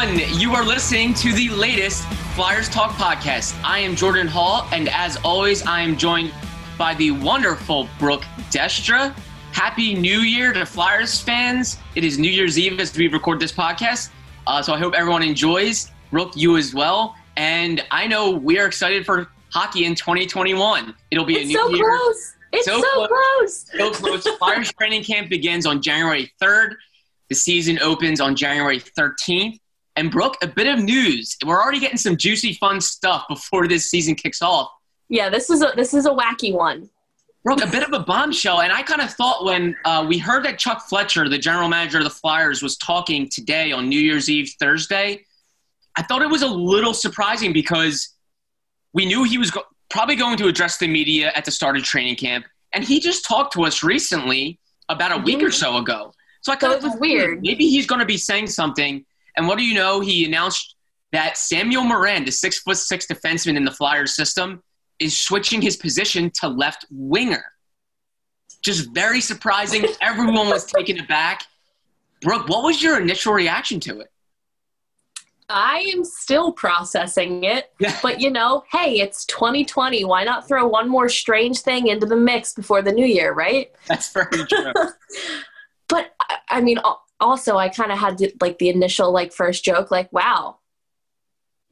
Everyone. You are listening to the latest Flyers Talk podcast. I am Jordan Hall, and as always, I am joined by the wonderful Brooke Destra. Happy New Year to Flyers fans. It is New Year's Eve as we record this podcast, uh, so I hope everyone enjoys. Brooke, you as well. And I know we are excited for hockey in 2021. It'll be it's a new so year. close. It's so, So close. So close. Flyers training camp begins on January 3rd. The season opens on January 13th. And Brooke, a bit of news. We're already getting some juicy, fun stuff before this season kicks off. Yeah, this is a this is a wacky one. Brooke, a bit of a bombshell. And I kind of thought when uh, we heard that Chuck Fletcher, the general manager of the Flyers, was talking today on New Year's Eve, Thursday, I thought it was a little surprising because we knew he was go- probably going to address the media at the start of training camp. And he just talked to us recently about a week or so ago. So I kind it of was thought, weird. Maybe he's going to be saying something. And what do you know? He announced that Samuel Morin, the six foot six defenseman in the Flyers system, is switching his position to left winger. Just very surprising. Everyone was taken aback. Brooke, what was your initial reaction to it? I am still processing it, Yeah. but you know, hey, it's 2020. Why not throw one more strange thing into the mix before the new year, right? That's very true. But I- mean, also, I kind of had the, like the initial like first joke, like, wow,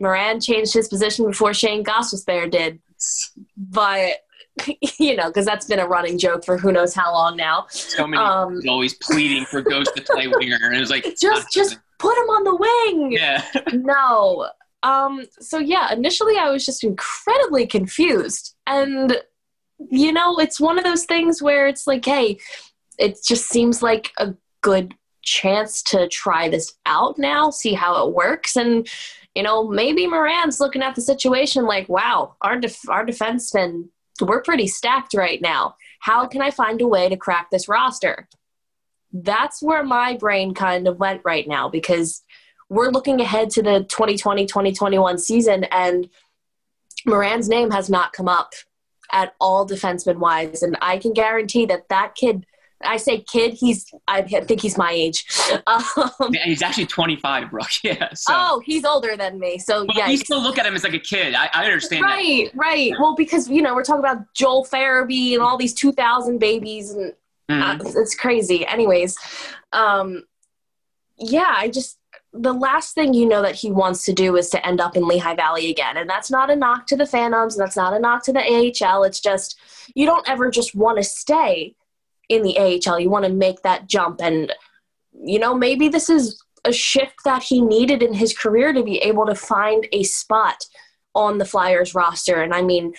Morin changed his position before Shane Gostisbehere did, but you know, because that's been a running joke for who knows how long now. So many Um, always pleading for Ghost to play winger, and it was like Just, just put him on the wing. yeah. no. Um, so yeah, initially I was just incredibly confused. And you know, it's one of those things where it's like, hey, it just seems like a good chance to try this out now, see how it works. And, you know, maybe Morin's looking at the situation like, wow, our def- our defensemen, we're pretty stacked right now. How can I find a way to crack this roster? That's where my brain kind of went right now because we're looking ahead to the 2020 2021 season, and Morin's name has not come up at all defenseman wise. And I can guarantee that that kid, I say kid, he's, I think he's my age. Um, He's actually 25, Brooke. Yeah. So. oh, he's older than me. So, But yeah. you still look at him as like a kid. I, I understand that. Right, right. Well, because, you know, we're talking about Joel Farabee and all these 2000 babies, and Mhm. uh, it's crazy. Anyways, um, yeah, I just the last thing you know that he wants to do is to end up in Lehigh Valley again, and that's not a knock to the Phantoms. And that's not a knock to the AHL. It's just you don't ever just want to stay in the AHL. You want to make that jump, and you know maybe this is a shift that he needed in his career to be able to find a spot on the Flyers roster. And I mean,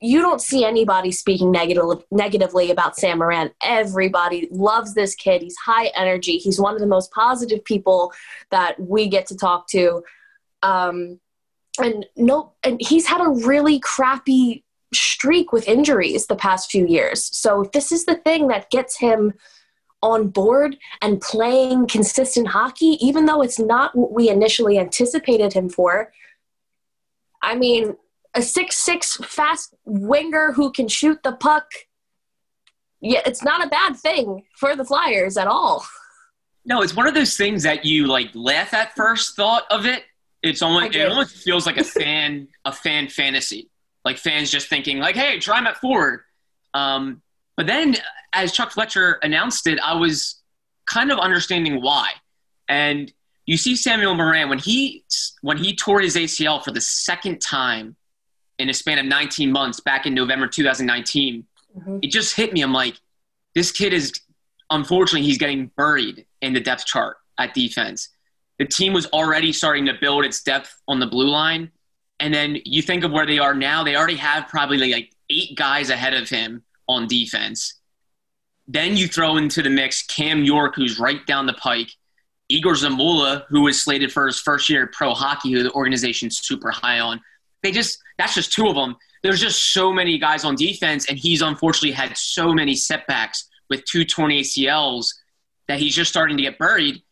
you don't see anybody speaking negative, negatively about Sam Morin. Everybody loves this kid. He's high energy. He's one of the most positive people that we get to talk to. Um, and no, and he's had a really crappy streak with injuries the past few years. So this is the thing that gets him on board and playing consistent hockey, even though it's not what we initially anticipated him for. I mean, a six six fast winger who can shoot the puck. Yeah, it's not a bad thing for the Flyers at all. No, it's one of those things that you like laugh at first thought of it. It's almost it almost feels like a fan a fan fantasy. Like fans just thinking like, hey, try him at forward. Um, but then as Chuck Fletcher announced it, I was kind of understanding why. And you see Samuel Morin when he when he tore his ACL for the second time in a span of 19 months back in November 2019. Mhm. It just hit me. I'm like, this kid is unfortunately he's getting buried in the depth chart at defense. The team was already starting to build its depth on the blue line, and then you think of where they are now. They already have probably like eight guys ahead of him on defense. Then you throw into the mix Cam York, who's right down the pike, Egor Zamula, who was slated for his first year pro hockey, who the organization's super high on. They just that's just two of them. There's just so many guys on defense, and he's unfortunately had so many setbacks with two torn ACLs that he's just starting to get buried.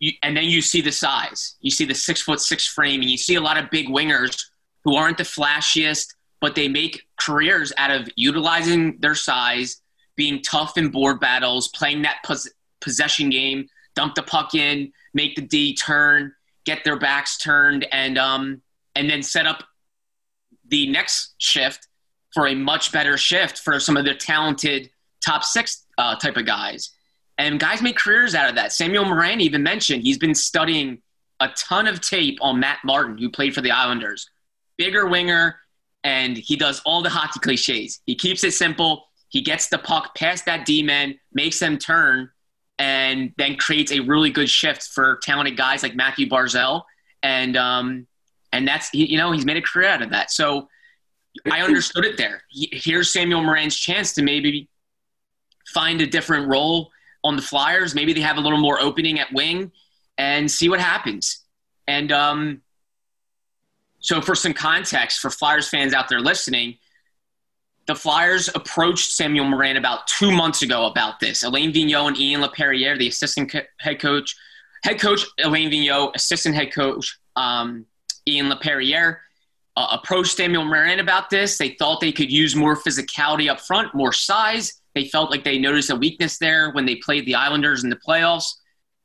You, and then you see the size. You see the six foot six frame, and you see a lot of big wingers who aren't the flashiest, but they make careers out of utilizing their size, being tough in board battles, playing that pos- possession game, dump the puck in, make the D turn, get their backs turned, and um, and then set up the next shift for a much better shift for some of the talented top six uh, type of guys. And guys make careers out of that. Samuel Morin even mentioned he's been studying a ton of tape on Matt Martin, who played for the Islanders. Bigger winger, and he does all the hockey cliches. He keeps it simple. He gets the puck past that D man, makes them turn, and then creates a really good shift for talented guys like Mathew Barzal. And um, and that's you know he's made a career out of that. So I understood it there. Here's Samuel Morin's chance to maybe find a different role on the Flyers. Maybe they have a little more opening at wing and see what happens. And um, so, for some context for Flyers fans out there listening, the Flyers approached Samuel Morin about two months ago about this. Alain Vigneault and Ian LaPerriere, the assistant head coach, head coach Alain Vigneault, assistant head coach um, Ian LaPerriere, uh, approached Samuel Morin about this. They thought they could use more physicality up front, more size. They felt like they noticed a weakness there when they played the Islanders in the playoffs.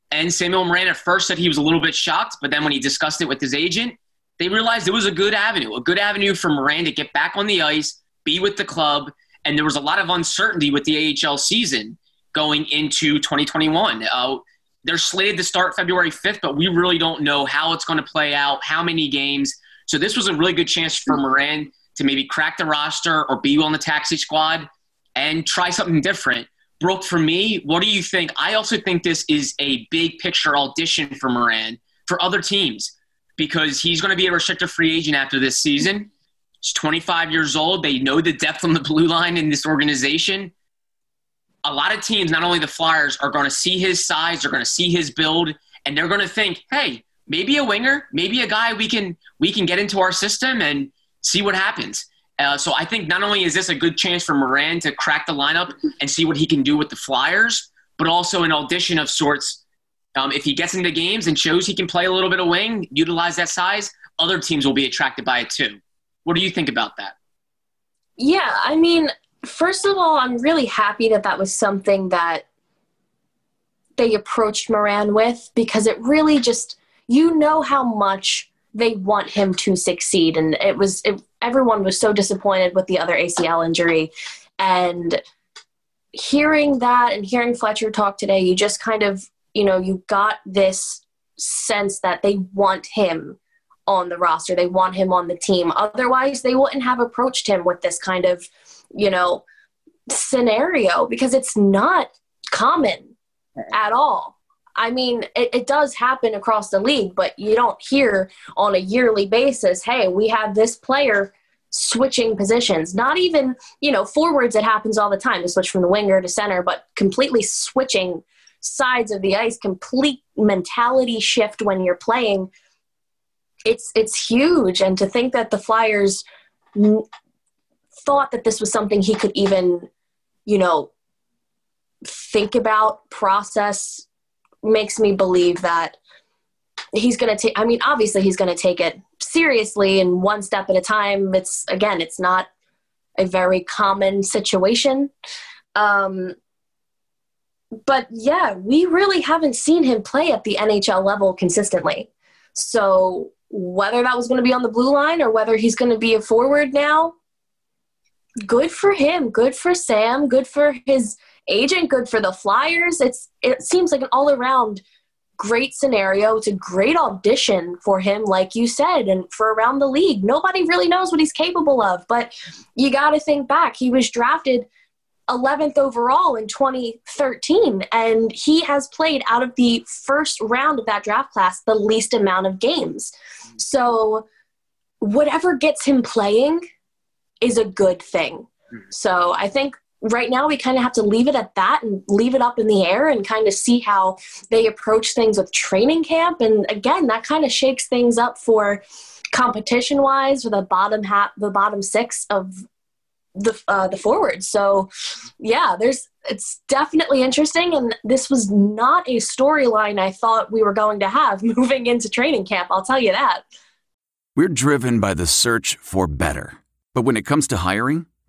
And Samuel Morin at first said he was a little bit shocked, but then when he discussed it with his agent, they realized it was a good avenue, a good avenue for Morin to get back on the ice, be with the club. And there was a lot of uncertainty with the AHL season going into 2021. Uh, they're slated to start February 5th, but we really don't know how it's going to play out, how many games. So this was a really good chance for Morin to maybe crack the roster or be on the taxi squad and try something different. Brooke, for me, what do you think? I also think this is a big picture audition for Morin for other teams because he's going to be a restricted free agent after this season. He's 25 years old. They know the depth on the blue line in this organization. A lot of teams, not only the Flyers, are going to see his size, they're going to see his build, and they're going to think, hey, maybe a winger, maybe a guy we can we can get into our system and see what happens. Uh, so I think not only is this a good chance for Morin to crack the lineup and see what he can do with the Flyers, but also an audition of sorts. Um, if he gets into games and shows he can play a little bit of wing, utilize that size, other teams will be attracted by it too. What do you think about that? Yeah, I mean, first of all, I'm really happy that that was something that they approached Morin with because it really just, you know, how much they want him to succeed. And it was, it, everyone was so disappointed with the other ACL injury. And hearing that and hearing Fletcher talk today, you just kind of, you know, you got this sense that they want him on the roster. They want him on the team. Otherwise, they wouldn't have approached him with this kind of, you know, scenario because it's not common at all. I mean, it, it, does happen across the league, but you don't hear on a yearly basis, hey, we have this player switching positions. Not even, you know, forwards, it happens all the time to switch from the winger to center, but completely switching sides of the ice, complete mentality shift when you're playing. It's it's huge, and to think that the Flyers n- thought that this was something he could even, you know, think about, process, makes me believe that he's going to take i mean obviously he's going to take it seriously and one step at a time. It's again it's not a very common situation. Um, but yeah we really haven't seen him play at the nhl level consistently. So whether that was going to be on the blue line or whether he's going to be a forward now good for him good for sam good for his agent, good for the Flyers. It's it seems like an all around great scenario. It's a great audition for him, like you said, and for around the league. Nobody really knows what he's capable of, but you got to think back. He was drafted 11th overall in 2013, and he has played out of the first round of that draft class the least amount of games. So, whatever gets him playing is a good thing. Mm-hmm. So, I think right now we kind of have to leave it at that and leave it up in the air and kind of see how they approach things with training camp. And again, that kind of shakes things up for competition wise for the bottom half, the bottom six of the uh, the forward. So yeah, there's it's definitely interesting, and this was not a storyline I thought we were going to have moving into training camp. I'll tell you that. We're driven by the search for better, but when it comes to hiring,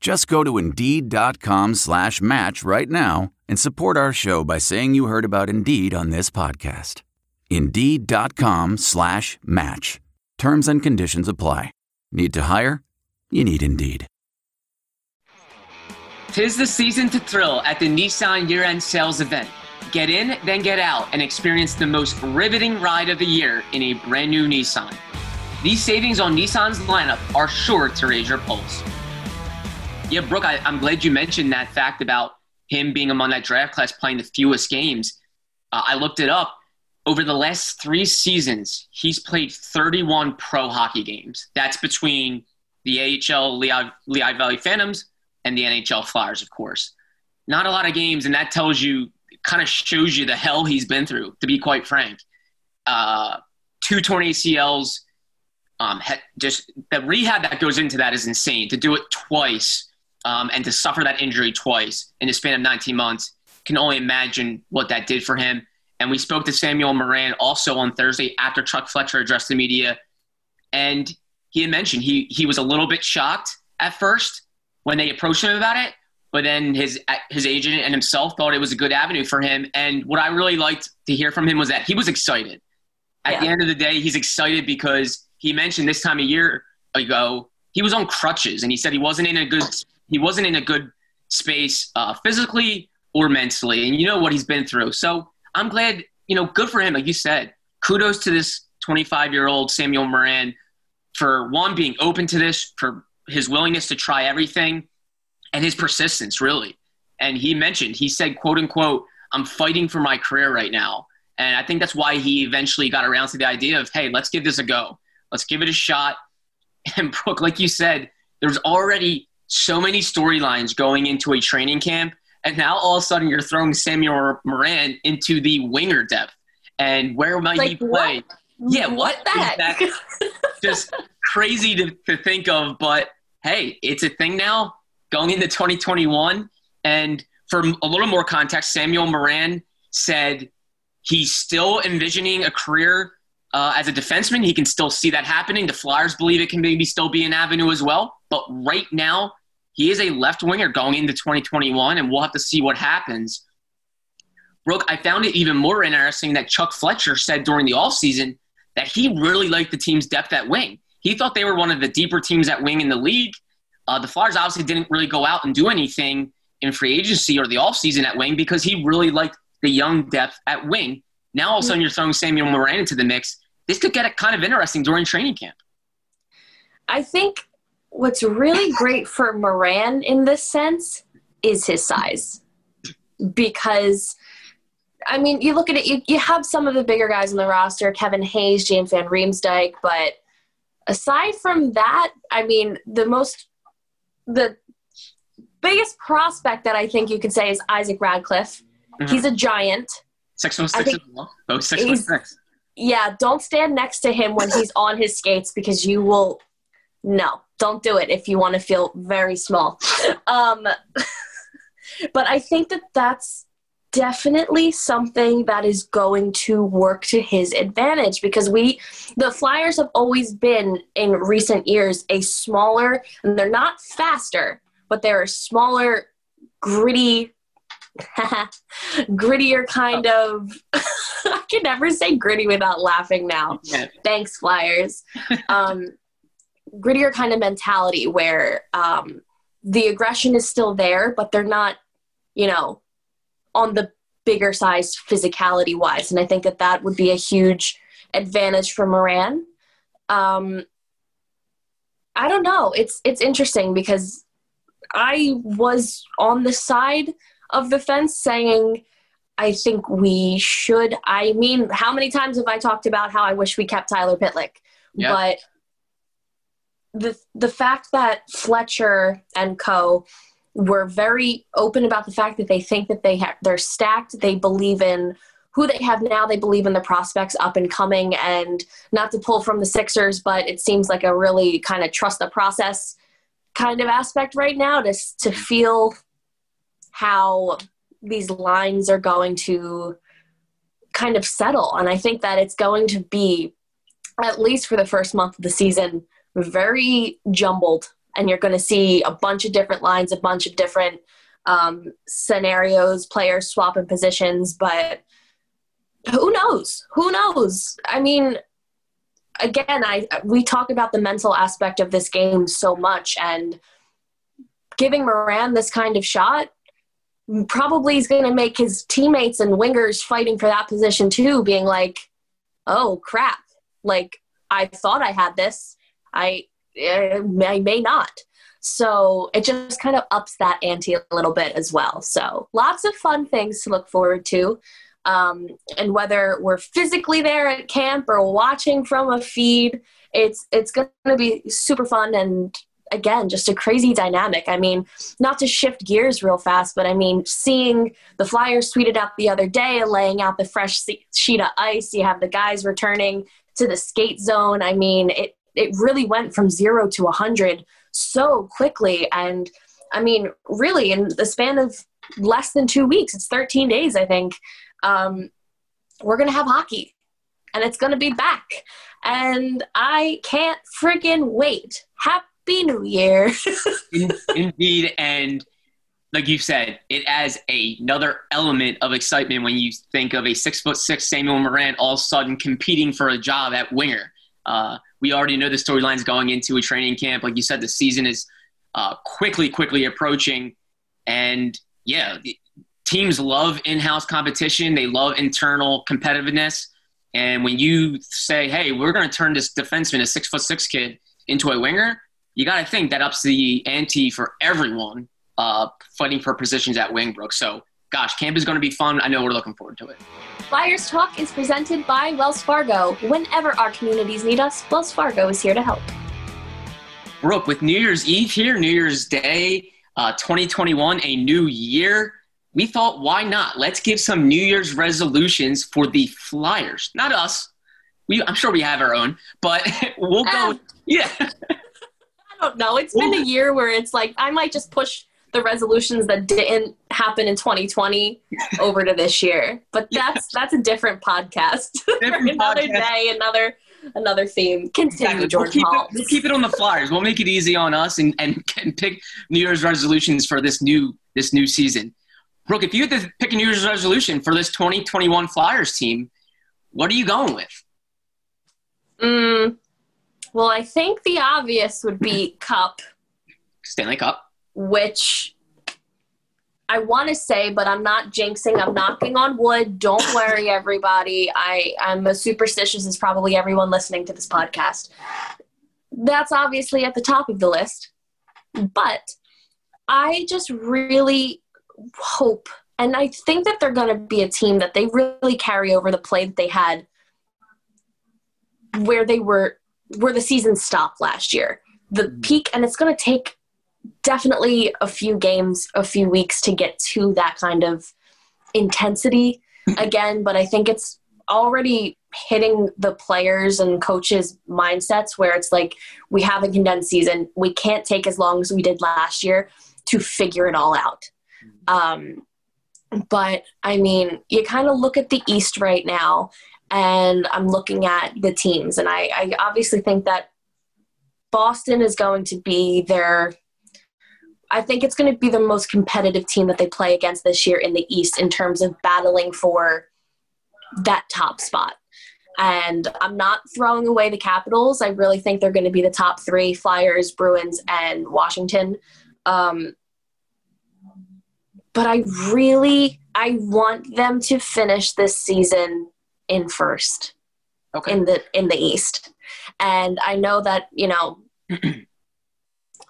Just go to Indeed.com slash match right now and support our show by saying you heard about Indeed on this podcast. Indeed.com slash match. Terms and conditions apply. Need to hire? You need Indeed. Tis the season to thrill at the Nissan year end sales event. Get in, then get out, and experience the most riveting ride of the year in a brand new Nissan. These savings on Nissan's lineup are sure to raise your pulse. Yeah, Brooke, I, am glad you mentioned that fact about him being among that draft class playing the fewest games. Uh, I looked it up. Over the last three seasons, he's played 31 pro hockey games. That's between the AHL Lehigh, Lehigh Valley Phantoms and the NHL Flyers, of course. Not a lot of games, and that tells you, kind of shows you the hell he's been through, to be quite frank. Uh, two torn ACLs, um, just the rehab that goes into that is insane. To do it twice um, and to suffer that injury twice in the span of 19 months, can only imagine what that did for him. And we spoke to Samuel Morin also on Thursday after Chuck Fletcher addressed the media. And he had mentioned he, he was a little bit shocked at first when they approached him about it, but then his, his agent and himself thought it was a good avenue for him. And what I really liked to hear from him was that he was excited. At yeah. the end of the day, he's excited because he mentioned this time a year ago he was on crutches and he said he wasn't in a good he wasn't in a good space uh, physically or mentally. And you know what he's been through. So I'm glad, you know, good for him. Like you said, kudos to this 25 year old Samuel Morin for one, being open to this, for his willingness to try everything, and his persistence, really. And he mentioned, he said, quote unquote, I'm fighting for my career right now. And I think that's why he eventually got around to the idea of, hey, let's give this a go. Let's give it a shot. And Brooke, like you said, there's already so many storylines going into a training camp and now all of a sudden you're throwing Samuel Morin into the winger depth. And where might like, he play? What? Yeah, what, what the just crazy to, to think of, but hey, it's a thing now going into 2021. And for a little more context, Samuel Morin said he's still envisioning a career uh, as a defenseman. He can still see that happening. The Flyers believe it can maybe still be an avenue as well. But right now, he is a left winger going into 2021, and we'll have to see what happens. Brooke, I found it even more interesting that Chuck Fletcher said during the offseason that he really liked the team's depth at wing. He thought they were one of the deeper teams at wing in the league. Uh, the Flyers obviously didn't really go out and do anything in free agency or the offseason at wing because he really liked the young depth at wing. Now all of a sudden you're throwing Samuel Morin into the mix. This could get kind of interesting during training camp. I think what's really great for Morin in this sense is his size. Because, I mean, you look at it, you, you have some of the bigger guys on the roster, Kevin Hayes, James Van Riemsdyk, but aside from that, I mean, the most, the biggest prospect that I think you could say is Isaac Ratcliffe. Mm-hmm. He's a giant. Six foot six. Oh, six foot six. Yeah, don't stand next to him when he's on his skates because you will no don't do it if you want to feel very small. Um, but I think that that's definitely something that is going to work to his advantage because we the flyers have always been in recent years a smaller and they're not faster but they're a smaller gritty grittier kind of I can never say gritty without laughing now. Yeah. Thanks, Flyers. Um, grittier kind of mentality where um, the aggression is still there, but they're not, you know, on the bigger size physicality wise. And I think that that would be a huge advantage for Morin. Um, I don't know. It's it's interesting because I was on the side of the fence saying I think we should. I mean, how many times have I talked about how I wish we kept Tyler Pitlick? Yeah. But the the fact that Fletcher and Co were very open about the fact that they think that they have they're stacked. They believe in who they have now. They believe in the prospects up and coming, and not to pull from the Sixers, but it seems like a really kind of trust the process kind of aspect right now to to feel how these lines are going to kind of settle. And I think that it's going to be, at least for the first month of the season, very jumbled. And you're going to see a bunch of different lines, a bunch of different um, scenarios, players swapping positions. But who knows? Who knows? I mean, again, I we talk about the mental aspect of this game so much, and giving Morin this kind of shot probably is going to make his teammates and wingers fighting for that position too, being like, "Oh crap! Like I thought I had this, I eh, I may not." So it just kind of ups that ante a little bit as well. So lots of fun things to look forward to. Um, and whether we're physically there at camp or watching from a feed, it's it's going to be super fun and again just a crazy dynamic. I mean, not to shift gears real fast, but I mean, seeing the Flyers tweeted out the other day, laying out the fresh sheet of ice. You have the guys returning to the skate zone. I mean, it it really went from zero to a hundred so quickly, and I mean, really in the span of less than two weeks. It's 13 days, I think um, we're going to have hockey and it's going to be back. And I can't freaking wait. Happy New Year. In, indeed. And like you said, it adds another element of excitement when you think of a six foot six Samuel Morin all of a sudden competing for a job at winger. Uh, we already know the storylines going into a training camp. Like you said, the season is uh, quickly, quickly approaching. And yeah, teams love in-house competition. They love internal competitiveness. And when you say, "Hey, we're going to turn this defenseman, a six foot six kid, into a winger," you got to think that ups the ante for everyone uh, fighting for positions at Wingbrook. So, gosh, camp is going to be fun. I know we're looking forward to it. Flyers Talk is presented by Wells Fargo. Whenever our communities need us, Wells Fargo is here to help. Brooke, with New Year's Eve here, New Year's Day, uh, 2021, a new year we thought, why not? Let's give some New Year's resolutions for the Flyers. Not us. We, I'm sure we have our own, but we'll go. Um, yeah. Don't know. It's been a year where it's like I might just push the resolutions that didn't happen in 2020 over to this year. But that's that's a different podcast. Different another podcast. day, another another theme. Continue, Exactly. George We'll keep, Hall. it, we'll keep it on the Flyers. We'll make it easy on us and, and, and pick New Year's resolutions for this new this new season. Brooke, if you had to pick a New Year's resolution for this 2021 Flyers team, what are you going with? Mm, well, I think the obvious would be Cup, Stanley Cup. which I want to say, but I'm not jinxing. I'm knocking on wood. Don't worry, everybody. I, I'm as superstitious as probably everyone listening to this podcast. That's obviously at the top of the list. But I just really hope, and I think that they're going to be a team that they really carry over the play that they had where they were where the season stopped last year. The peak, and it's going to take definitely a few games, a few weeks to get to that kind of intensity again. But I think it's already hitting the players and coaches' mindsets where it's like we have a condensed season. We can't take as long as we did last year to figure it all out. Um, but I mean, you kind of look at the East right now, and I'm looking at the teams, and I, I obviously think that Boston is going to be their I think it's going to be the most competitive team that they play against this year in the East in terms of battling for that top spot. And I'm not throwing away the Capitals. I really think they're going to be the top three Flyers, Bruins, and Washington. Um, but I really I want them to finish this season in first Okay. in the in the East. And I know that you know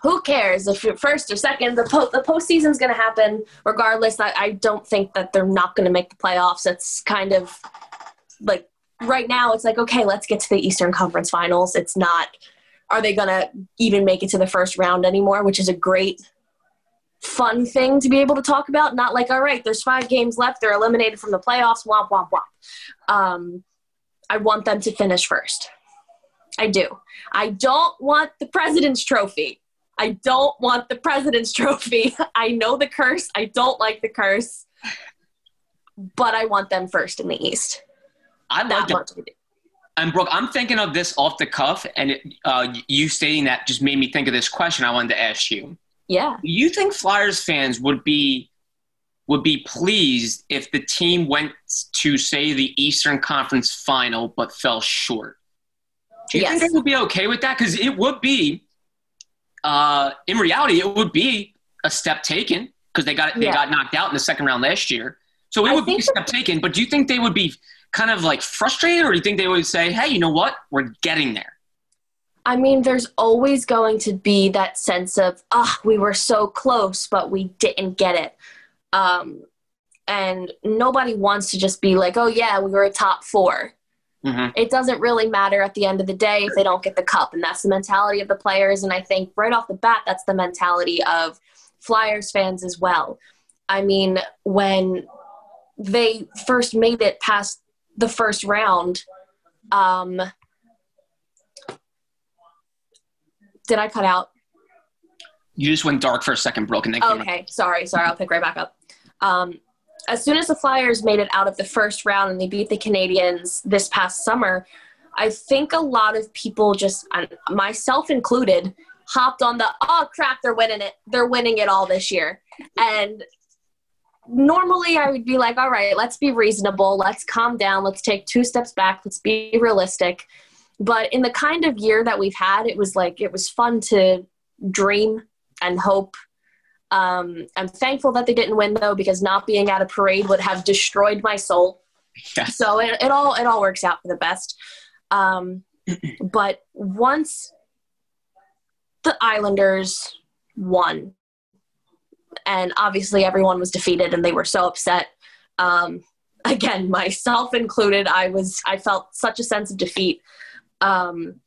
who cares if you're first or second. The po- the postseason's going to happen regardless. I, I don't think that they're not going to make the playoffs. It's kind of like right now. It's like okay, let's get to the Eastern Conference Finals. It's not. Are they going to even make it to the first round anymore? Which is a great fun thing to be able to talk about. Not like, all right, there's five games left, they're eliminated from the playoffs, womp, womp, womp. Um, I want them to finish first. I do. I don't want the President's Trophy. I don't want the President's Trophy. I know the curse. I don't like the curse. But I want them first in the East. I like That And Brooke, I'm thinking of this off the cuff, and it, uh, you stating that just made me think of this question I wanted to ask you. Yeah. Do you think Flyers fans would be would be pleased if the team went to say the Eastern Conference Final but fell short? Do you think they would be okay with that? Because it would be, uh, in reality, it would be a step taken because they got they Yeah. got knocked out in the second round last year. So it would be a step taken. But do you think they would be kind of like frustrated, or do you think they would say, "Hey, you know what? We're getting there." I mean, there's always going to be that sense of, ah, we were so close, but we didn't get it. Um, and nobody wants to just be like, oh, yeah, we were a top four. Mhm. It doesn't really matter at the end of the day if they don't get the cup. And that's the mentality of the players. And I think right off the bat, that's the mentality of Flyers fans as well. I mean, when they first made it past the first round, um, did I cut out? You just went dark for a second, Brooke, and then came Okay, sorry, sorry. I'll pick right back up. Um, as soon as the Flyers made it out of the first round and they beat the Canadiens this past summer, I think a lot of people just, myself included, hopped on the oh crap, they're winning it, they're winning it all this year, and normally I would be like, all right, let's be reasonable, let's calm down, let's take two steps back, let's be realistic. But in the kind of year that we've had, it was like it was fun to dream and hope. Um, I'm thankful that they didn't win though, because not being at a parade would have destroyed my soul. Yes. So it, it all it all works out for the best. Um, but once the Islanders won, and obviously everyone was defeated and they were so upset. Um, again, myself included, I was I felt such a sense of defeat. Um,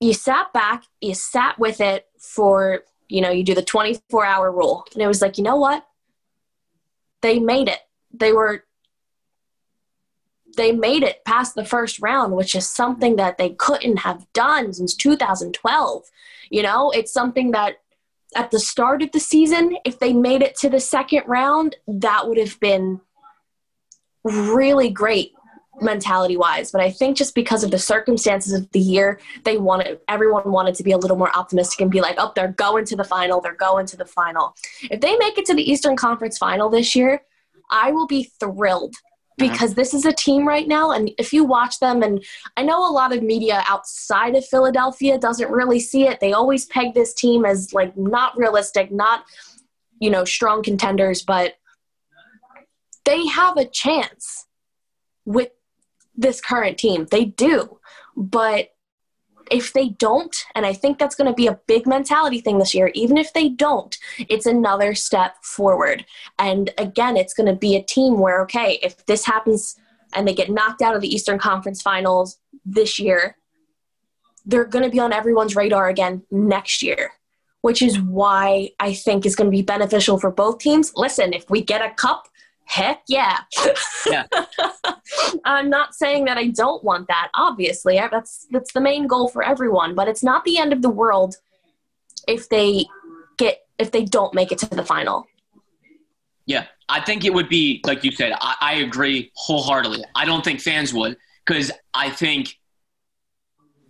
you sat back, you sat with it for you know you do the 24 hour rule, and it was like you know what, they made it. They were they made it past the first round, which is something that they couldn't have done since 2012. You know, it's something that at the start of the season, if they made it to the second round, that would have been really great mentality wise. But I think just because of the circumstances of the year, they wanted everyone wanted to be a little more optimistic and be like, oh, they're going to the final, they're going to the final. If they make it to the Eastern Conference final this year, I will be thrilled because this is a team right now and if you watch them and i know a lot of media outside of philadelphia doesn't really see it they always peg this team as like not realistic not you know strong contenders but they have a chance with this current team. They do. But if they don't and i think that's going to be a big mentality thing this year even if they don't it's another step forward. And again, it's going to be a team where, okay, if this happens and they get knocked out of the Eastern Conference Finals this year, they're going to be on everyone's radar again next year, which is why I think is going to be beneficial for both teams. Listen, if we get a cup, heck yeah. Yeah. I'm not saying that I don't want that. Obviously, that's that's the main goal for everyone, but it's not the end of the world if they get if they don't make it to the final. Yeah, I think it would be like you said. I, I agree wholeheartedly. I don't think fans would because I think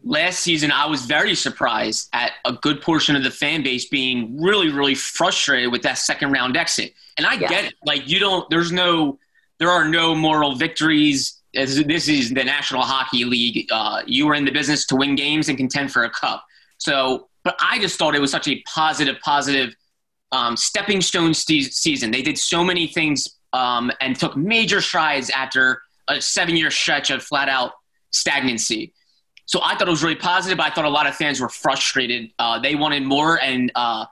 last season, I was very surprised at a good portion of the fan base being really, really frustrated with that second round exit. And I yeah. get it. Like, you don't, there's no, there are no moral victories. This is the National Hockey League. Uh, you are in the business to win games and contend for a cup. So, but I just thought it was such a positive, positive um, stepping stone season. They did so many things um, and took major strides after a seven year stretch of flat out stagnancy. So I thought it was really positive. I thought a lot of fans were frustrated. Uh, they wanted more, and uh,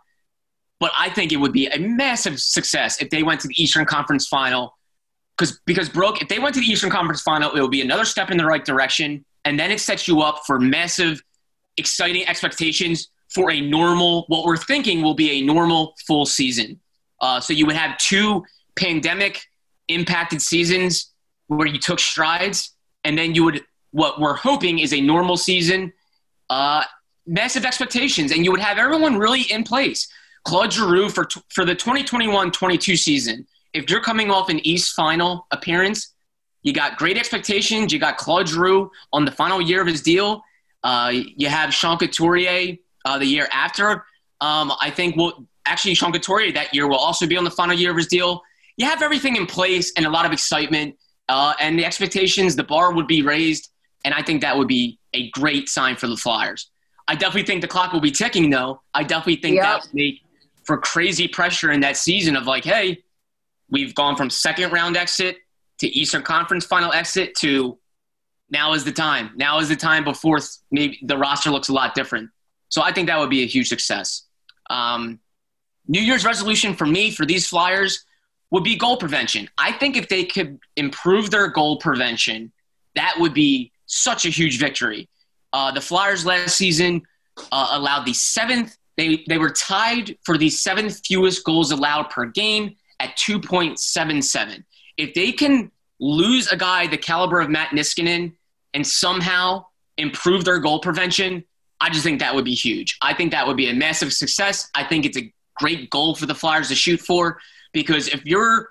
but I think it would be a massive success if they went to the Eastern Conference Final. Because because Brooke, if they went to the Eastern Conference Final, it would be another step in the right direction, and then it sets you up for massive, exciting expectations for a normal. What we're thinking will be a normal full season. Uh, so you would have two pandemic impacted seasons where you took strides, and then you would what we're hoping is a normal season, uh, massive expectations, and you would have everyone really in place. Claude Giroux for for the 2021-22 season. If you're coming off an East final appearance, you got great expectations. You got Claude Giroux on the final year of his deal. Uh, you have Sean Couturier uh, the year after. Um, I think we'll actually Sean Couturier that year will also be on the final year of his deal. You have everything in place and a lot of excitement, uh, and the expectations. The bar would be raised and I think that would be a great sign for the Flyers. I definitely think the clock will be ticking, though. I definitely think yep. that would make for crazy pressure in that season of like, hey, we've gone from second round exit to Eastern Conference final exit to now is the time. Now is the time before maybe the roster looks a lot different. So I think that would be a huge success. Um, New Year's resolution for me for these Flyers would be goal prevention. I think if they could improve their goal prevention, that would be such a huge victory. Uh, the Flyers last season uh, allowed the seventh. They they were tied for the seventh fewest goals allowed per game at 2.77. If they can lose a guy the caliber of Matt Niskanen and somehow improve their goal prevention, I just think that would be huge. I think that would be a massive success. I think it's a great goal for the Flyers to shoot for because if you're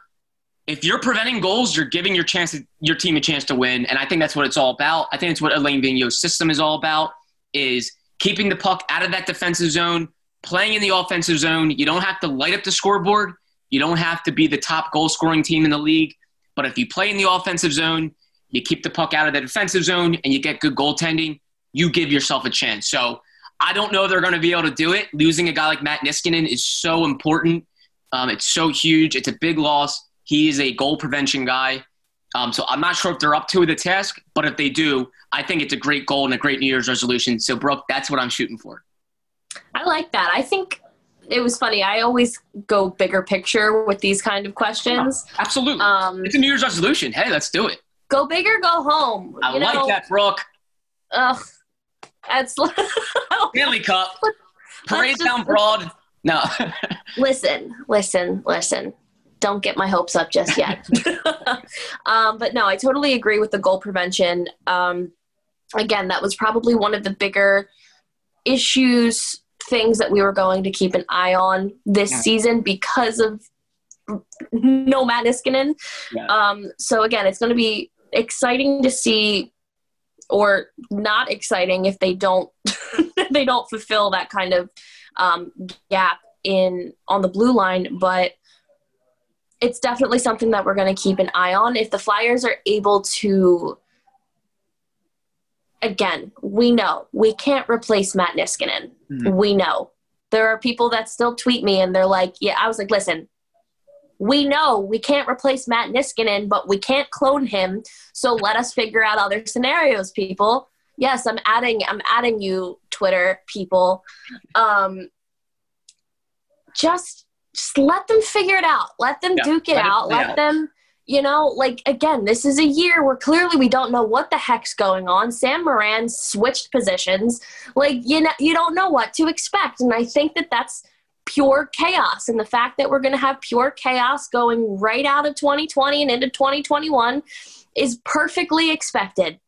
if you're preventing goals, you're giving your chance your team a chance to win, and I think that's what it's all about. I think it's what Alain Vigneault's system is all about: is keeping the puck out of that defensive zone, playing in the offensive zone. You don't have to light up the scoreboard. You don't have to be the top goal scoring team in the league. But if you play in the offensive zone, you keep the puck out of the defensive zone, and you get good goaltending, you give yourself a chance. So I don't know if they're going to be able to do it. Losing a guy like Matt Niskanen is so important. Um, it's so huge. It's a big loss. He is a goal prevention guy. Um, so I'm not sure if they're up to the task, but if they do, I think it's a great goal and a great New Year's resolution. So, Brooke, that's what I'm shooting for. I like that. I think it was funny. I always go bigger picture with these kind of questions. absolutely. Um, it's a New Year's resolution. Hey, let's do it. Go big or go home. I you like know, that, Brooke. Ugh. That's Stanley Cup. Parade down broad. No. listen, listen, listen don't get my hopes up just yet. um, but no, I totally agree with the goal prevention. Um, again, that was probably one of the bigger issues, things that we were going to keep an eye on this yeah. season because of no Matt Niskanen. Yeah. Um, so again, it's going to be exciting to see, or not exciting if they don't they don't fulfill that kind of um, gap in on the blue line, but it's definitely something that we're going to keep an eye on. If the Flyers are able to, again, we know we can't replace Matt Niskanen. Mm-hmm. We know. There are people that still tweet me and they're like, yeah, I was like, listen, we know we can't replace Matt Niskanen, but we can't clone him. So let us figure out other scenarios, people. Yes, I'm adding I'm adding you Twitter people. Um just just let them figure it out. Let them yeah, duke it out. It let out. them, you know, like again, this is a year where clearly we don't know what the heck's going on. Sam Morin switched positions. Like you know, you don't know what to expect, and I think that that's pure chaos. And the fact that we're going to have pure chaos going right out of 2020 and into 2021 is perfectly expected.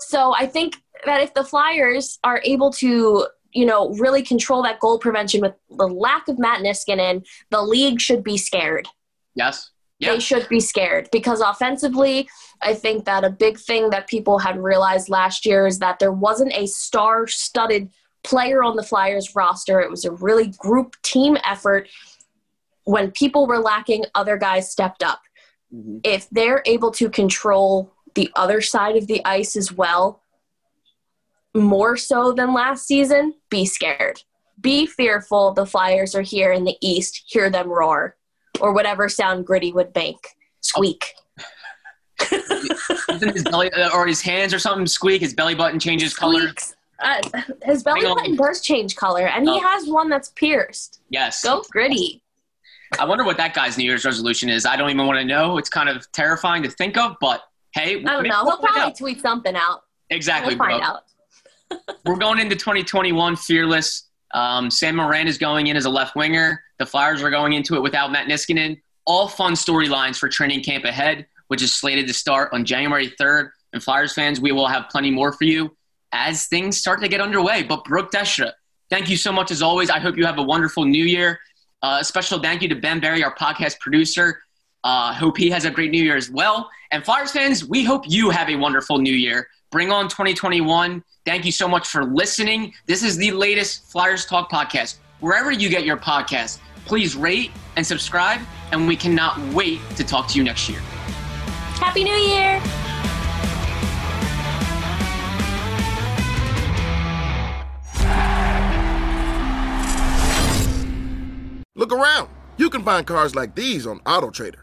So I think that if the Flyers are able to you know, really control that goal prevention with the lack of Matt Niskanen, the league should be scared. Yes. Yeah. They should be scared because offensively, I think that a big thing that people had realized last year is that there wasn't a star studded player on the Flyers roster. It was a really group team effort. When people were lacking, other guys stepped up. Mhm. If they're able to control the other side of the ice as well, more so than last season, be scared. Be fearful. The Flyers are here in the East. Hear them roar, or whatever sound gritty would make. Squeak. His belly uh, or his hands or something squeak? His belly button changes color. Uh, his belly button does change color, and he Oh. has one that's pierced. Yes. Go gritty. I wonder what that guy's New Year's resolution is. I don't even want to know. It's kind of terrifying to think of, but hey, I don't know. we'll He'll probably tweet something out. Exactly, We'll find out. We're going into 2021 fearless. Um, Sam Morin is going in as a left winger. The Flyers are going into it without Matt Niskanen. All fun storylines for training camp ahead, which is slated to start on January 3rd. And Flyers fans, we will have plenty more for you as things start to get underway. But Brooke Destra, thank you so much as always. I hope you have a wonderful new year. Uh, a special thank you to Ben Berry, our podcast producer. Uh, hope he has a great new year as well. And Flyers fans, we hope you have a wonderful new year. Bring on 2021. Thank you so much for listening. This is the latest Flyers Talk podcast. Wherever you get your podcast, please rate and subscribe. And we cannot wait to talk to you next year. Happy New Year! Look around. You can find cars like these on AutoTrader,